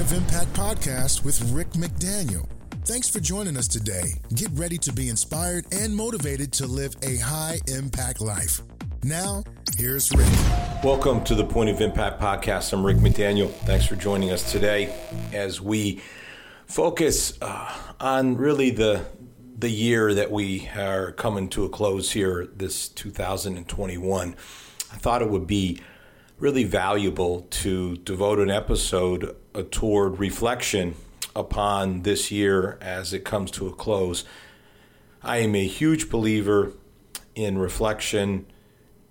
Point of Impact podcast with Rick McDaniel. Thanks for joining us today. Get ready to be inspired and motivated to live a high impact life. Now, here's Rick. Welcome to the Point of Impact podcast. I'm Rick McDaniel. Thanks for joining us today as we focus uh, on really the the year that we are coming to a close here, this 2021. I thought it would be really valuable to devote an episode toward reflection upon this year as it comes to a close. I am a huge believer in reflection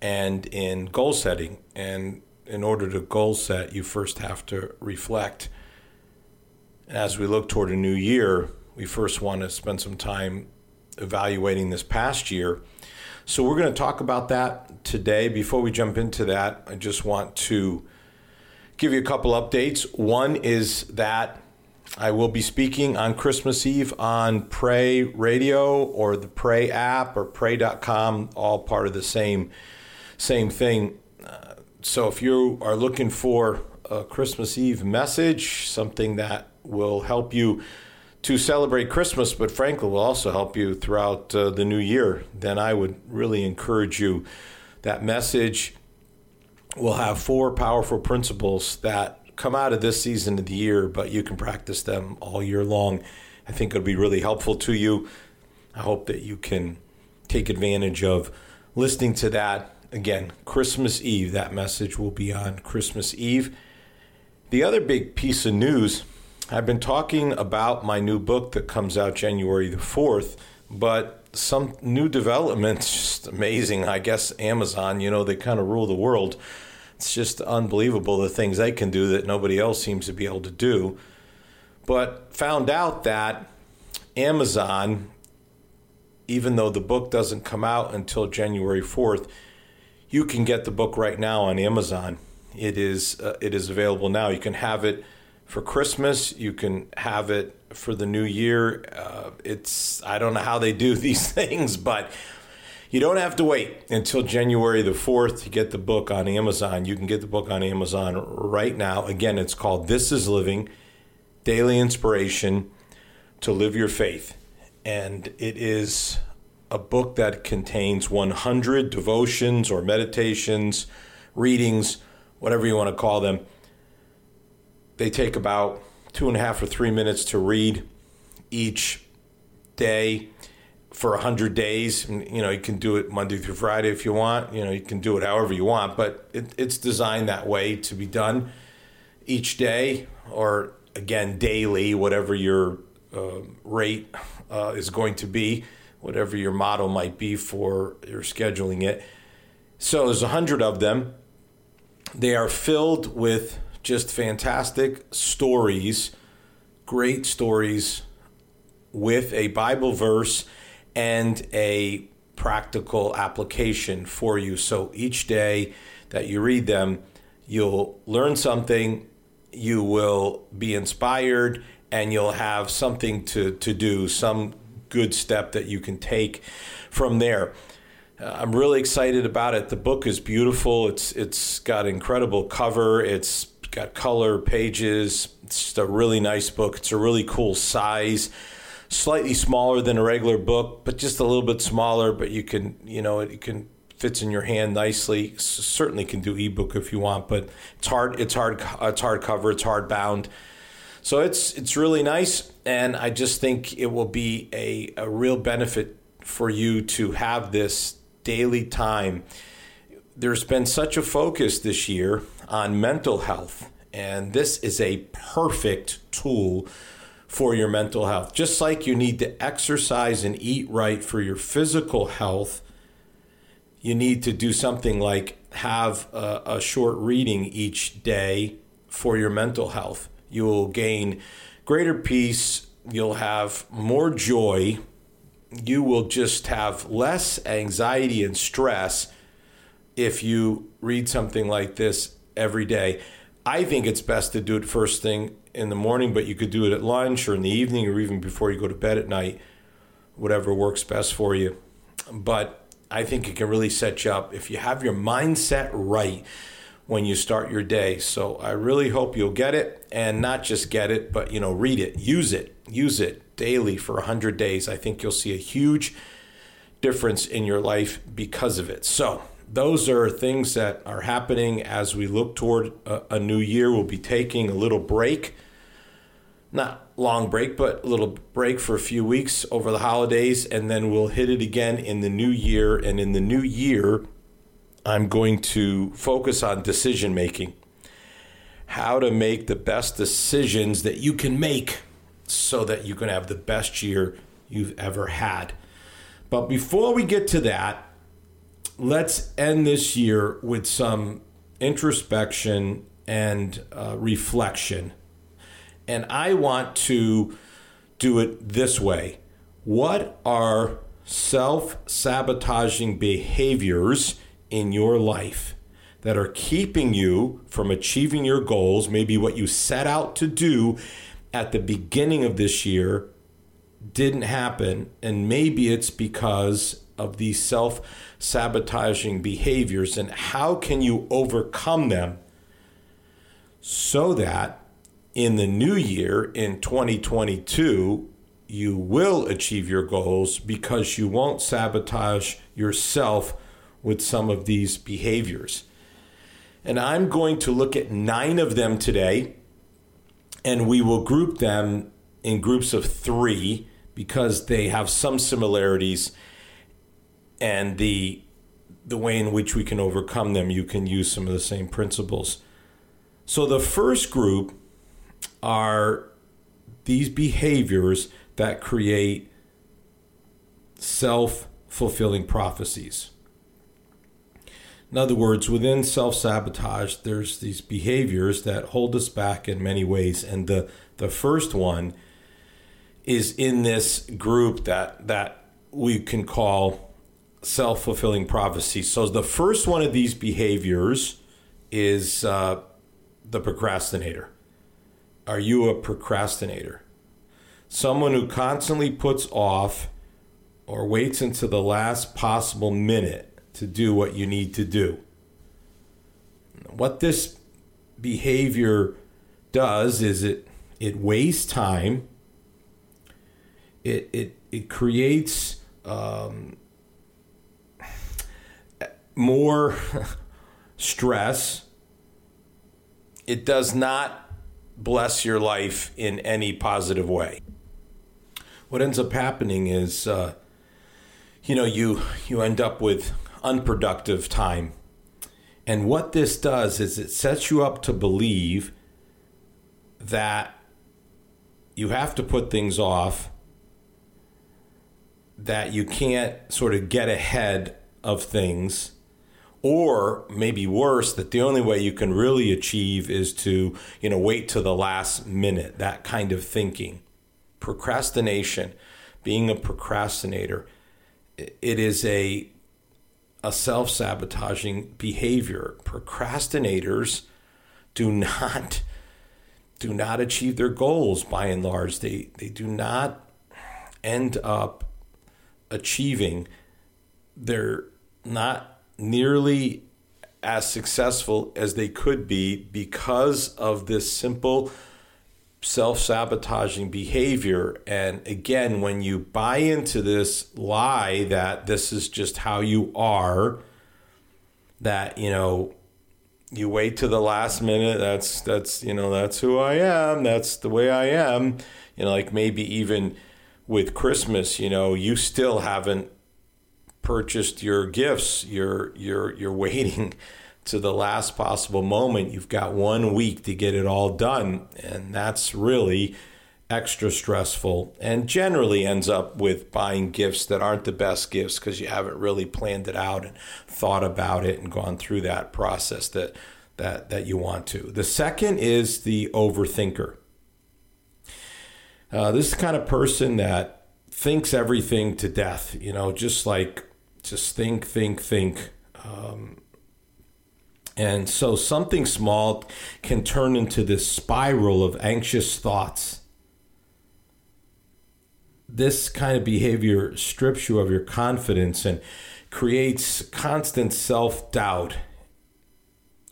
and in goal setting. And in order to goal set, you first have to reflect. As we look toward a new year, we first want to spend some time evaluating this past year. So, we're going to talk about that today. Before we jump into that, I just want to give you a couple updates. One is that I will be speaking on Christmas Eve on Pray Radio or the Pray app or pray.com, all part of the same same thing. Uh, so if you are looking for a Christmas Eve message, something that will help you to celebrate Christmas, but frankly will also help you throughout uh, the new year, then I would really encourage you. That message will have four powerful principles that come out of this season of the year, but you can practice them all year long. I think it'll be really helpful to you. I hope that you can take advantage of listening to that. Again, Christmas Eve, that message will be on Christmas Eve. The other big piece of news I've been talking about my new book that comes out January the 4th, but some new developments, just amazing. I guess Amazon, you know, they kind of rule the world it's just unbelievable the things they can do that nobody else seems to be able to do. But found out that Amazon, even though the book doesn't come out until January 4th, you can get the book right now on Amazon. It is uh, it is available now. You can have it for Christmas. You can have it for the new year. Uh, it's I don't know how they do these things, but you don't have to wait until January the 4th to get the book on Amazon. You can get the book on Amazon right now. Again, it's called This is Living Daily Inspiration to Live Your Faith. And it is a book that contains 100 devotions or meditations, readings, whatever you want to call them. They take about two and a half or three minutes to read each day for 100 days. You know, you can do it Monday through Friday if you want. You know, you can do it however you want, but it, it's designed that way to be done each day or again daily, whatever your uh, rate uh, is going to be, whatever your model might be for your scheduling it. So there's a hundred of them. They are filled with just fantastic stories, great stories with a Bible verse and a practical application for you. So each day that you read them, you'll learn something, you will be inspired, and you'll have something to, to do, some good step that you can take from there. Uh, I'm really excited about it. The book is beautiful. It's it's got incredible cover. It's got color pages. It's a really nice book. It's a really cool size slightly smaller than a regular book, but just a little bit smaller. But you can, you know, it can fits in your hand nicely. certainly can do ebook if you want, but it's hard. It's hard. It's hard cover. It's hard bound. So it's it's really nice, and I just think it will be a, a real benefit for you to have this daily time. There's been such a focus this year on mental health, and this is a perfect tool for your mental health. Just like you need to exercise and eat right for your physical health, you need to do something like have a, a short reading each day for your mental health. You will gain greater peace, you'll have more joy, you will just have less anxiety and stress if you read something like this every day. I think it's best to do it first thing in the morning, but you could do it at lunch or in the evening or even before you go to bed at night, whatever works best for you. But I think it can really set you up if you have your mindset right. when you start your day. So I really hope you'll get it and not just get it, but you know, read it, use it, use it daily for 100 days. I think you'll see a huge difference in your life because of it. So, those are things that are happening as we look toward a, a new year. We'll be taking a little break. Not long break, but a little break for a few weeks over the holidays, and then we'll hit it again in the new year. And in the new year, I'm going to focus on decision making. How to make the best decisions that you can make so that you can have the best year you've ever had. But before we get to that, let's end this year with some introspection and uh, reflection. And I want to do it this way What are self sabotaging behaviors in your life that are keeping you from achieving your goals, maybe what you set out to do at the beginning of this year didn't happen, and maybe it's because of these self sabotaging behaviors, and how can you overcome them so that in the new year, in 2022, you will achieve your goals because you won't sabotage yourself with some of these behaviors. And I'm going to look at nine of them today, and we will group them in groups of three because they have some similarities and the the way in which we can overcome them you can use some of the same principles. So the first group are these behaviors that create self-fulfilling prophecies. In other words within self-sabotage there's these behaviors that hold us back in many ways and the the first one is in this group that that we can call self-fulfilling prophecy. So the first one of these behaviors is uh, the procrastinator. Are you a procrastinator? Someone who constantly puts off or waits until the last possible minute to do what you need to do. What this behavior does is it it wastes time it it it creates um, more stress. It does not bless your life in any positive way. What ends up happening is, uh, you know, you you end up with unproductive time, and what this does is it sets you up to believe that you have to put things off that you can't sort of get ahead of things or maybe worse that the only way you can really achieve is to you know wait to the last minute that kind of thinking. Procrastination being a procrastinator it is a a self-sabotaging behavior. Procrastinators do not do not achieve their goals by and large. They they do not end up achieving, they're not nearly as successful as they could be because of this simple self sabotaging behavior. And again, when you buy into this lie that this is just how you are, that, you know, you wait to the last minute, that's, that's, you know, that's who I am, that's the way I am, you know, like maybe even with Christmas, you know, you still haven't purchased your gifts. You're you're you're waiting to the last possible moment. You've got one week to get it all done, and that's really extra stressful and generally ends up with buying gifts that aren't the best gifts because you haven't really planned it out and thought about it and gone through that process that that that you want to. The second is the overthinker. Uh, this is the kind of person that thinks everything to death, you know, just like just think, think, think. Um, and so something small can turn into this spiral of anxious thoughts. This kind of behavior strips you of your confidence and creates constant self doubt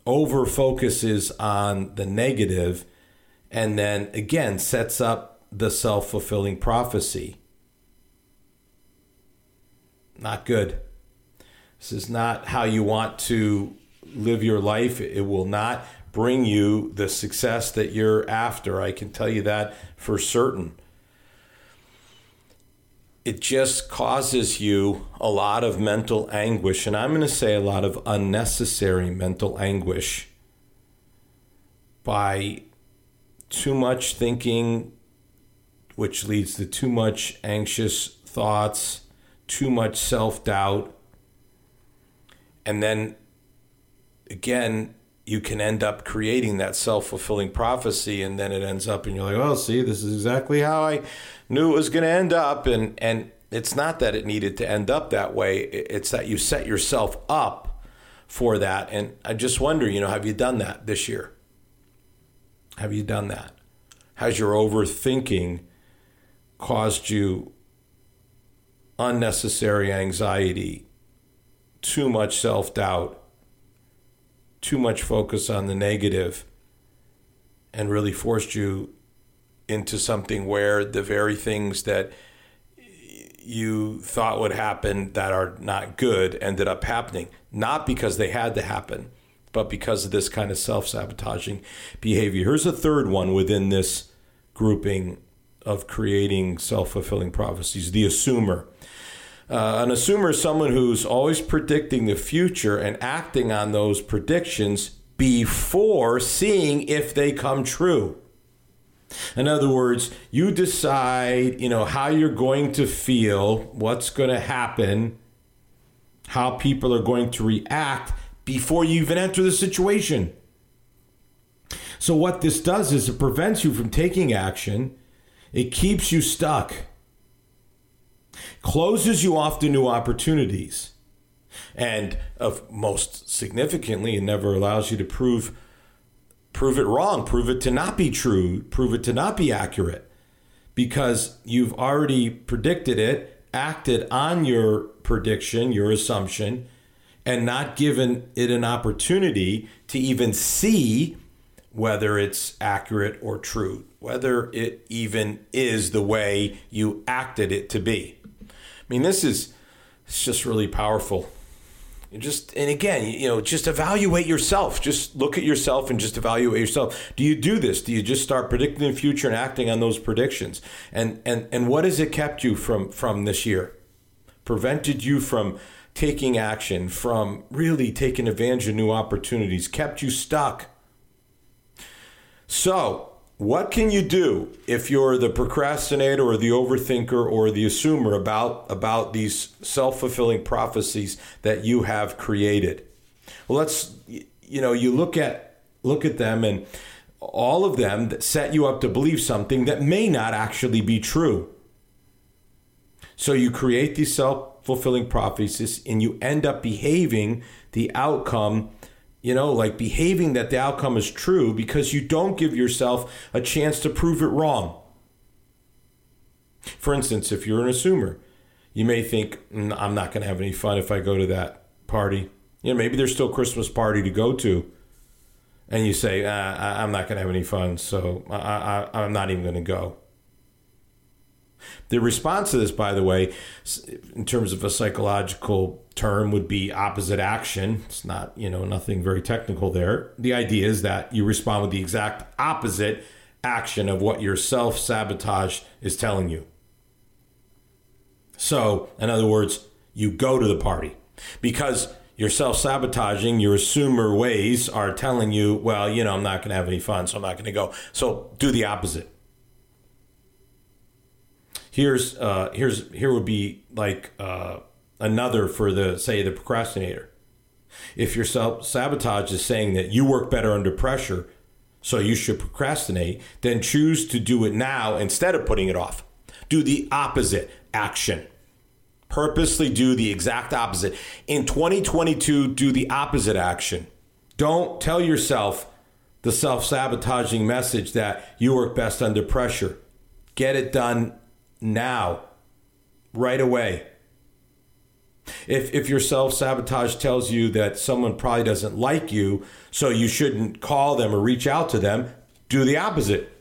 over focuses on the negative and then again sets up the self fulfilling prophecy. Not good. This is not how you want to live your life. It will not bring you the success that you're after. I can tell you that for certain. It just causes you a lot of mental anguish, and I'm going to say a lot of unnecessary mental anguish by too much thinking, which leads to too much anxious thoughts, too much self doubt. And then again, you can end up creating that self fulfilling prophecy, and then it ends up, and you're like, "Oh, see, this is exactly how I knew it was going to end up." And and it's not that it needed to end up that way; it's that you set yourself up for that. And I just wonder, you know, have you done that this year? Have you done that? Has your overthinking caused you unnecessary anxiety, too much self doubt, too much focus on the negative, and really forced you into something where the very things that you thought would happen that are not good ended up happening? Not because they had to happen, but because of this kind of self sabotaging behavior. Here's a third one within this grouping of creating self fulfilling prophecies the assumer. Uh, an assumer is someone who's always predicting the future and acting on those predictions before seeing if they come true. In other words, you decide, you know, how you're going to feel, what's going to happen, how people are going to react before you even enter the situation. So, what this does is it prevents you from taking action, it keeps you stuck, closes you off to new opportunities, and of most significantly, it never allows you to prove prove it wrong, prove it to not be true, prove it to not be accurate because you've already predicted it, acted on your prediction, your assumption, and not given it an opportunity to even see whether it's accurate or true, whether it even is the way you acted it to be. I mean, this is it's just really powerful. You just and again, you know, just evaluate yourself. Just look at yourself and just evaluate yourself. Do you do this? Do you just start predicting the future and acting on those predictions? And and and what has it kept you from from this year? Prevented you from taking action, from really taking advantage of new opportunities, kept you stuck. So, what can you do if you're the procrastinator or the overthinker or the assumer about, about these self fulfilling prophecies that you have created? Well, let's, you know, you look at, look at them and all of them that set you up to believe something that may not actually be true. So you create these self fulfilling prophecies and you end up behaving the outcome you know like behaving that the outcome is true because you don't give yourself a chance to prove it wrong. For instance if you're an assumer you may think mm, i'm not going to have any fun if i go to that party. You know maybe there's still christmas party to go to and you say ah, i'm not going to have any fun so I, I, i'm not even going to go the response to this, by the way, in terms of a psychological term, would be opposite action. It's not, you know, nothing very technical there. The idea is that you respond with the exact opposite action of what your self sabotage is telling you. So, in other words, you go to the party because your self sabotaging, your assumer ways are telling you, well, you know, I'm not going to have any fun, so I'm not going to go. So, do the opposite here's uh, here's here would be like uh, another for the say the procrastinator. If your self sabotage is saying that you work better under pressure, so you should procrastinate, then choose to do it now instead of putting it off. Do the opposite action. Purposely do the exact opposite. In 2022, do the opposite action. Don't tell yourself the self sabotaging message that you work best under pressure. Get it done now, right away. If, if your self sabotage tells you that someone probably doesn't like you, so you shouldn't call them or reach out to them, do the opposite.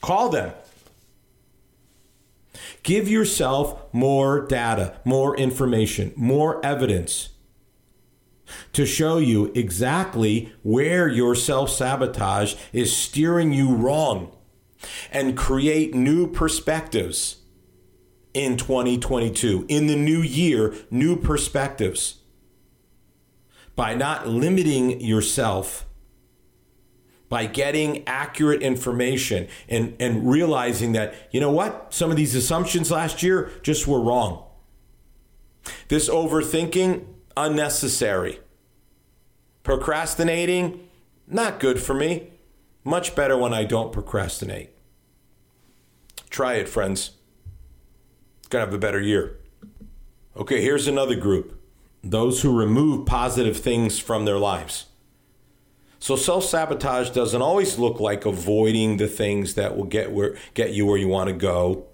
Call them. Give yourself more data, more information, more evidence to show you exactly where your self sabotage is steering you wrong and create new perspectives in 2022. In the new year, new perspectives. By not limiting yourself, by getting accurate information and, and realizing that, you know what, some of these assumptions last year just were wrong. This overthinking, unnecessary. Procrastinating, not good for me. Much better when I don't procrastinate. Try it, friends. Gonna have a better year. Okay, here's another group those who remove positive things from their lives. So self sabotage doesn't always look like avoiding the things that will get where get you where you want to go.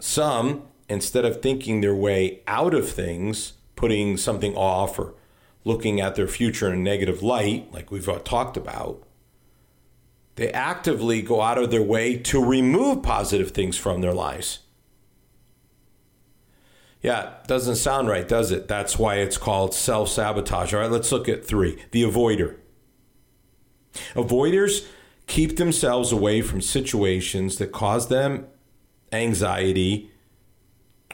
Some, instead of thinking their way out of things, putting something off or looking at their future in a negative light, like we've talked about, they actively go out of their way to remove positive things from their lives. Yeah, doesn't sound right, does it? That's why it's called self sabotage. All right, let's look at three. The avoider. Avoiders keep themselves away from situations that cause them anxiety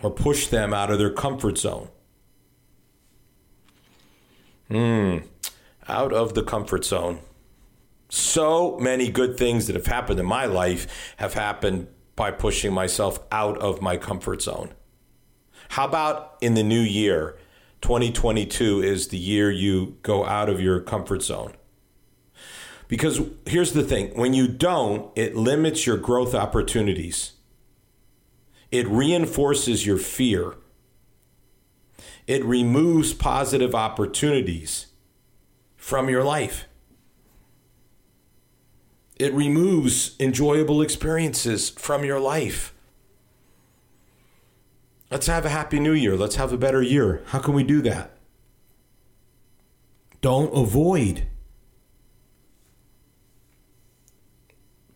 or push them out of their comfort zone. Hmm, out of the comfort zone. So many good things that have happened in my life have happened by pushing myself out of my comfort zone. How about in the new year? 2022 is the year you go out of your comfort zone. Because here's the thing when you don't, it limits your growth opportunities, it reinforces your fear, it removes positive opportunities from your life. It removes enjoyable experiences from your life. Let's have a happy new year. Let's have a better year. How can we do that? Don't avoid.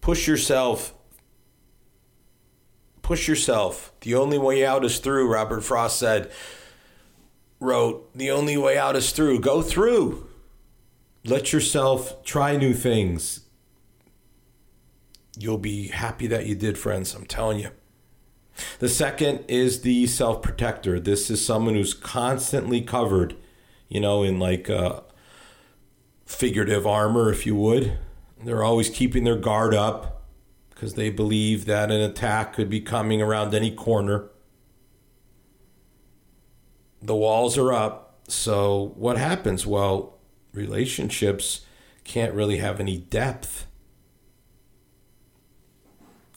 Push yourself. Push yourself. The only way out is through, Robert Frost said. Wrote, the only way out is through. Go through. Let yourself try new things. You'll be happy that you did, friends. I'm telling you. The second is the self protector. This is someone who's constantly covered, you know, in like uh, figurative armor, if you would. They're always keeping their guard up because they believe that an attack could be coming around any corner. The walls are up. So, what happens? Well, relationships can't really have any depth,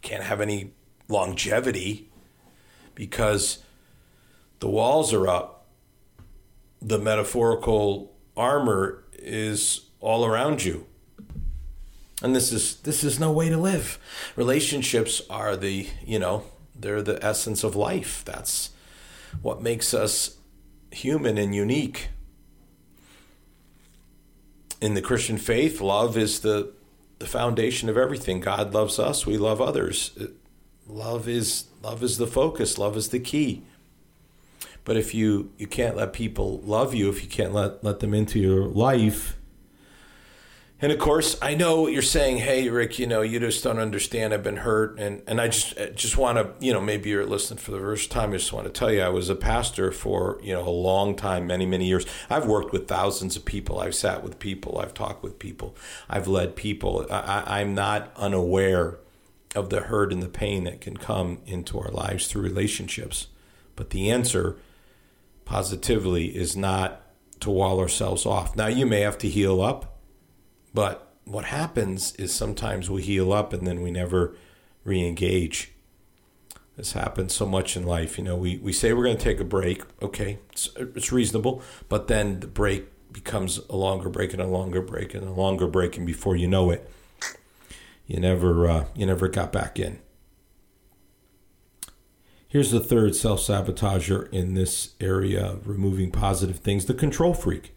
can't have any longevity because the walls are up. The metaphorical armor is all around you. And this is this is no way to live. Relationships are the, you know, they're the essence of life. That's what makes us human and unique. In the Christian faith, love is the the foundation of everything. God loves us, we love others. Love is love is the focus, love is the key. But if you you can't let people love you, if you can't let let them into your life, and of course, I know what you're saying. Hey, Rick, you know, you just don't understand. I've been hurt, and and I just just want to, you know, maybe you're listening for the first time. I just want to tell you, I was a pastor for you know a long time, many many years. I've worked with thousands of people. I've sat with people. I've talked with people. I've led people. I, I'm not unaware of the hurt and the pain that can come into our lives through relationships. But the answer positively is not to wall ourselves off. Now, you may have to heal up, but what happens is sometimes we heal up and then we never re engage. This happens so much in life. You know, we, we say we're going to take a break. Okay, it's, it's reasonable. But then the break becomes a longer break and a longer break and a longer break. And before you know it, you never uh, you never got back in. Here's the third self sabotager in this area of removing positive things the control freak.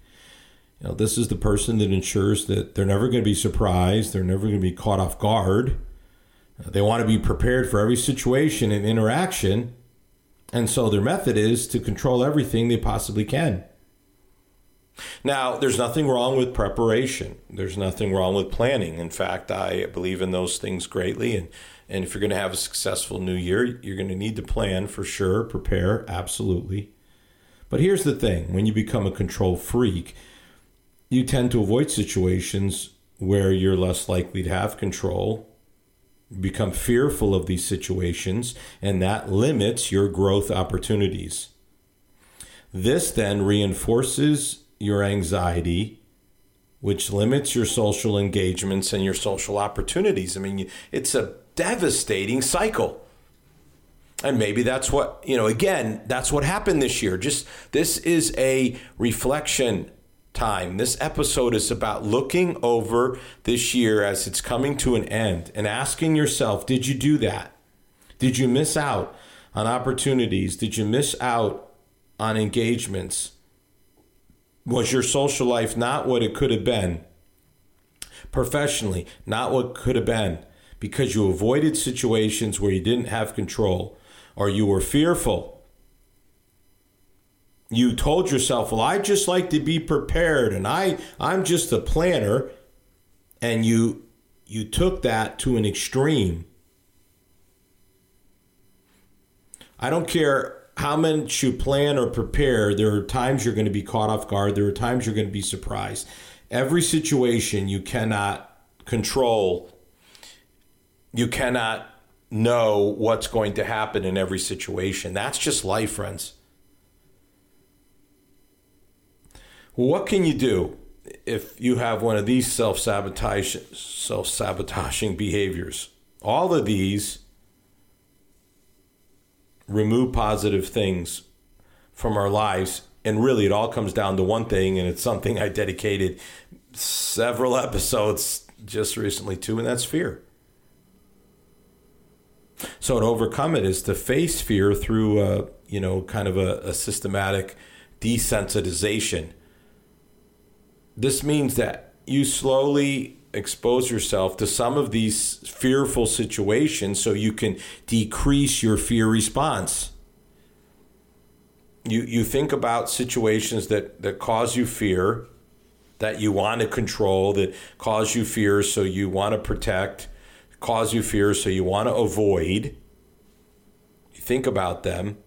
You know, this is the person that ensures that they're never going to be surprised, they're never going to be caught off guard. They want to be prepared for every situation and interaction. And so their method is to control everything they possibly can. Now, there's nothing wrong with preparation. There's nothing wrong with planning. In fact, I believe in those things greatly. And, and if you're going to have a successful new year, you're going to need to plan for sure, prepare, absolutely. But here's the thing when you become a control freak, you tend to avoid situations where you're less likely to have control, become fearful of these situations, and that limits your growth opportunities. This then reinforces your anxiety, which limits your social engagements and your social opportunities. I mean, it's a devastating cycle. And maybe that's what, you know, again, that's what happened this year. Just this is a reflection time. This episode is about looking over this year as it's coming to an end and asking yourself, did you do that? Did you miss out on opportunities? Did you miss out on engagements? Was your social life not what it could have been? Professionally, not what could have been because you avoided situations where you didn't have control or you were fearful. You told yourself, "Well, I just like to be prepared and I I'm just a planner." And you you took that to an extreme. I don't care how much you plan or prepare, there are times you're going to be caught off guard. There are times you're going to be surprised. Every situation you cannot control. You cannot know what's going to happen in every situation. That's just life, friends. What can you do if you have one of these self-sabotage self-sabotaging behaviors? All of these remove positive things from our lives. And really, it all comes down to one thing, and it's something I dedicated several episodes just recently to, and that's fear. So to overcome it is to face fear through, a, you know, kind of a, a systematic desensitization. This means that you slowly expose yourself to some of these fearful situations so you can decrease your fear response. You, you think about situations that, that cause you fear, that you want to control, that cause you fear, so you want to protect, cause you fear, so you want to avoid. You think about them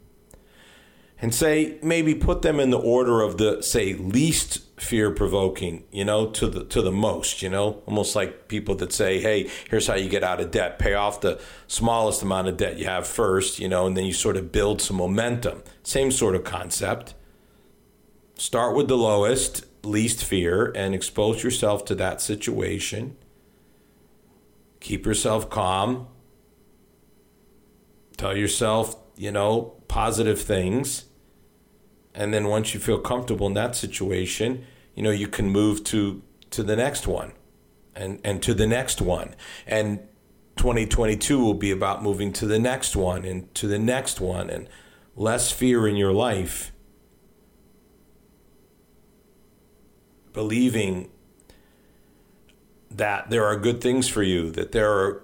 and say maybe put them in the order of the say least fear provoking you know to the to the most you know? Almost like people that say hey here's how you get out of debt. Pay off the smallest amount of debt you have first you know and then you sort of build some momentum. Same sort of concept. Start with the lowest least fear and expose yourself to that situation. Keep yourself calm. Tell yourself you know positive things and then once you feel comfortable in that situation you know you can move to to the next one and and to the next one. And 2022 will be about moving to the next one and to the next one and less fear in your life. Believing that there are good things for you that there are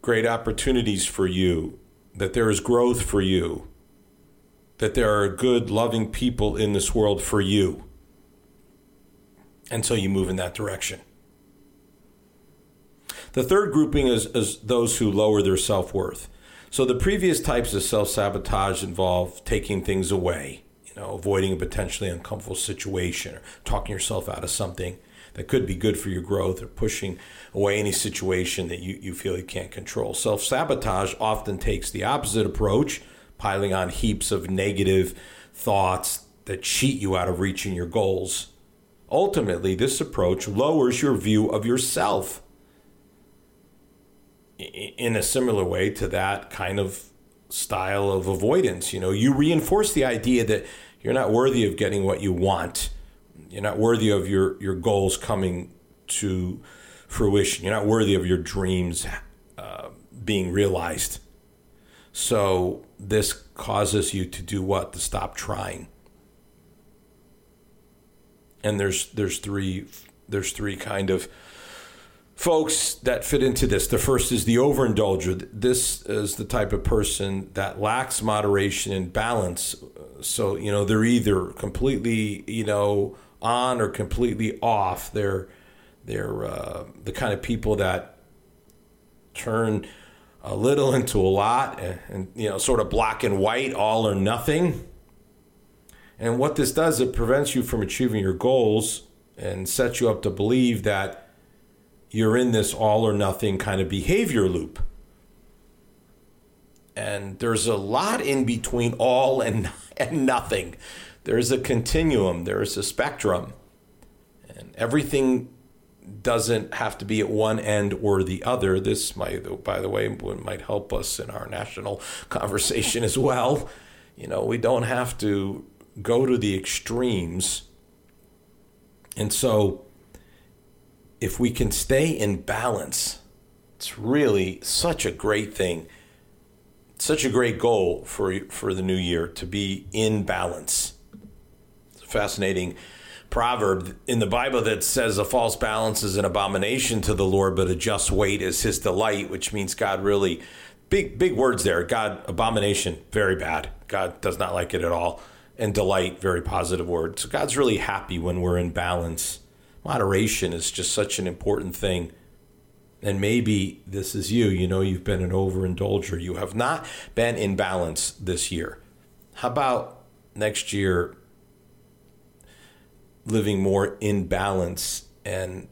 great opportunities for you that there is growth for you that there are good, loving people in this world for you. And so you move in that direction. The third grouping is, is those who lower their self worth. So the previous types of self sabotage involve taking things away, you know, avoiding a potentially uncomfortable situation or talking yourself out of something that could be good for your growth or pushing away any situation that you, you feel you can't control. Self sabotage often takes the opposite approach piling on heaps of negative thoughts that cheat you out of reaching your goals. Ultimately, this approach lowers your view of yourself in a similar way to that kind of style of avoidance. You know, you reinforce the idea that you're not worthy of getting what you want. You're not worthy of your, your goals coming to fruition. You're not worthy of your dreams uh, being realized. So this causes you to do what? To stop trying. And there's there's three there's three kind of folks that fit into this. The first is the overindulger. This is the type of person that lacks moderation and balance. So, you know, they're either completely, you know, on or completely off. They're they're uh, the kind of people that turn a little into a lot and, and, you know sort of black and white all or nothing. And what this does it prevents you from achieving your goals and sets you up to believe that you're in this all or nothing kind of behavior loop. And there's a lot in between all and and nothing. There's a continuum. There's a spectrum. And everything doesn't have to be at one end or the other. This might, by the way, might help us in our national conversation as well. You know, we don't have to go to the extremes. And so, if we can stay in balance, it's really such a great thing, such a great goal for for the new year to be in balance. It's fascinating proverb in the Bible that says a false balance is an abomination to the Lord, but a just weight is his delight, which means God really big big words there. God abomination, very bad. God does not like it at all. And delight, very positive word. So God's really happy when we're in balance. Moderation is just such an important thing. And maybe this is you. You know, you've been an overindulger. You have not been in balance this year. How about next year living more in balance and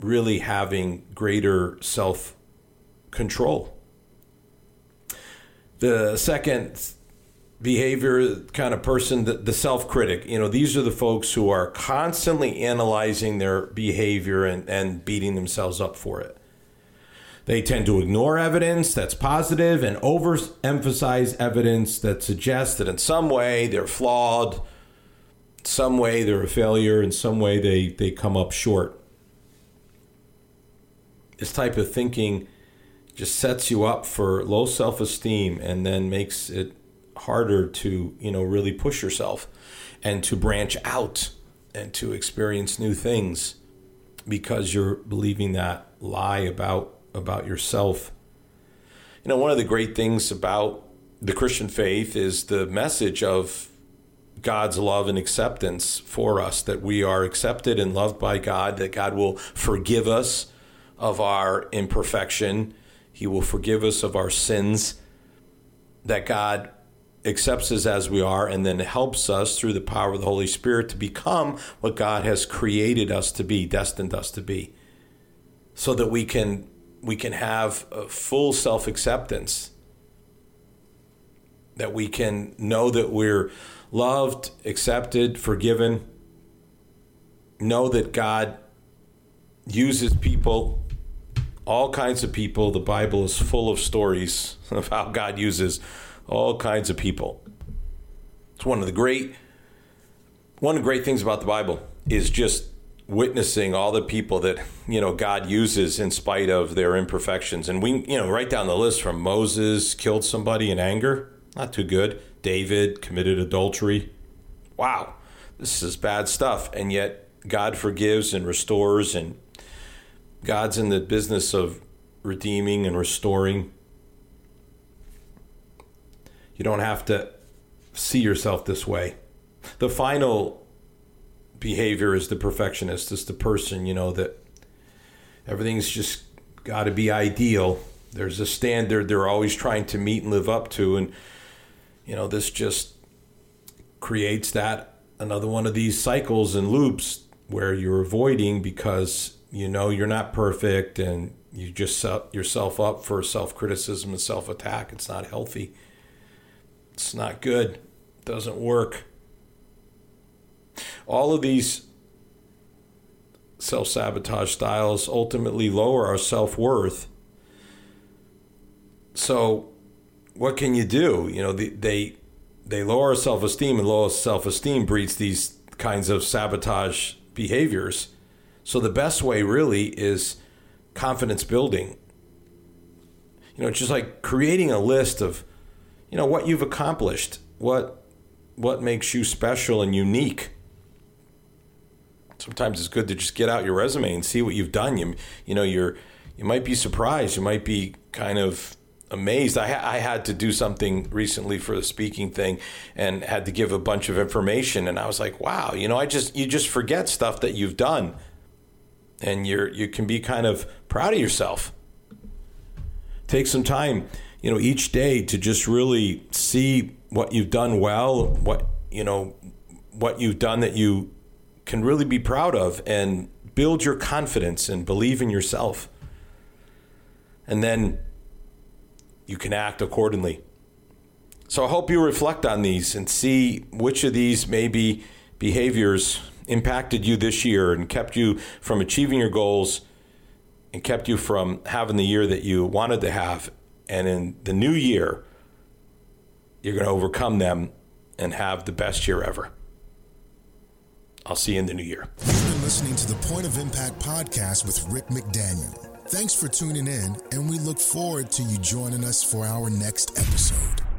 really having greater self control. The second behavior kind of person, the, the self critic, you know, these are the folks who are constantly analyzing their behavior and, and beating themselves up for it. They tend to ignore evidence that's positive and overemphasize evidence that suggests that in some way they're flawed some way they're a failure, in some way they, they come up short. This type of thinking just sets you up for low self esteem and then makes it harder to, you know, really push yourself and to branch out and to experience new things because you're believing that lie about about yourself. You know, one of the great things about the Christian faith is the message of God's love and acceptance for us, that we are accepted and loved by God, that God will forgive us of our imperfection, He will forgive us of our sins, that God accepts us as we are and then helps us through the power of the Holy Spirit to become what God has created us to be, destined us to be, so that we can we can have full self-acceptance. That we can know that we're loved, accepted, forgiven. Know that God uses people, all kinds of people. The Bible is full of stories of how God uses all kinds of people. It's one of the great one of the great things about the Bible is just witnessing all the people that you know God uses in spite of their imperfections. And we you know right down the list from Moses killed somebody in anger, not too good. David committed adultery. Wow, this is bad stuff. And yet, God forgives and restores, and God's in the business of redeeming and restoring. You don't have to see yourself this way. The final behavior is the perfectionist, is the person, you know, that everything's just got to be ideal. There's a standard they're always trying to meet and live up to. And you know, this just creates that another one of these cycles and loops where you're avoiding because you know you're not perfect and you just set yourself up for self criticism and self attack. It's not healthy. It's not good. It doesn't work. All of these self sabotage styles ultimately lower our self worth. So what can you do? You know, they they, lower self esteem, and lower self esteem breeds these kinds of sabotage behaviors. So the best way really is confidence building. you know, just like creating a list of, you know, what you've accomplished, what what makes you special and unique. Sometimes it's good to just get out your resume and see what you've done. You you know, you're you might be surprised. You might be kind of amazed. I, I had to do something recently for the speaking thing and had to give a bunch of information. And I was like, wow, you know, I just, you just forget stuff that you've done and you're, you can be kind of proud of yourself. Take some time, you know, each day to just really see what you've done well, what, you know, what you've done that you can really be proud of and build your confidence and believe in yourself. And then you can act accordingly. So I hope you reflect on these and see which of these maybe behaviors impacted you this year and kept you from achieving your goals and kept you from having the year that you wanted to have. And in the new year, you're going to overcome them and have the best year ever. I'll see you in the new year. You've been listening to the Point of Impact podcast with Rick McDaniel. Thanks for tuning in, and we look forward to you joining us for our next episode.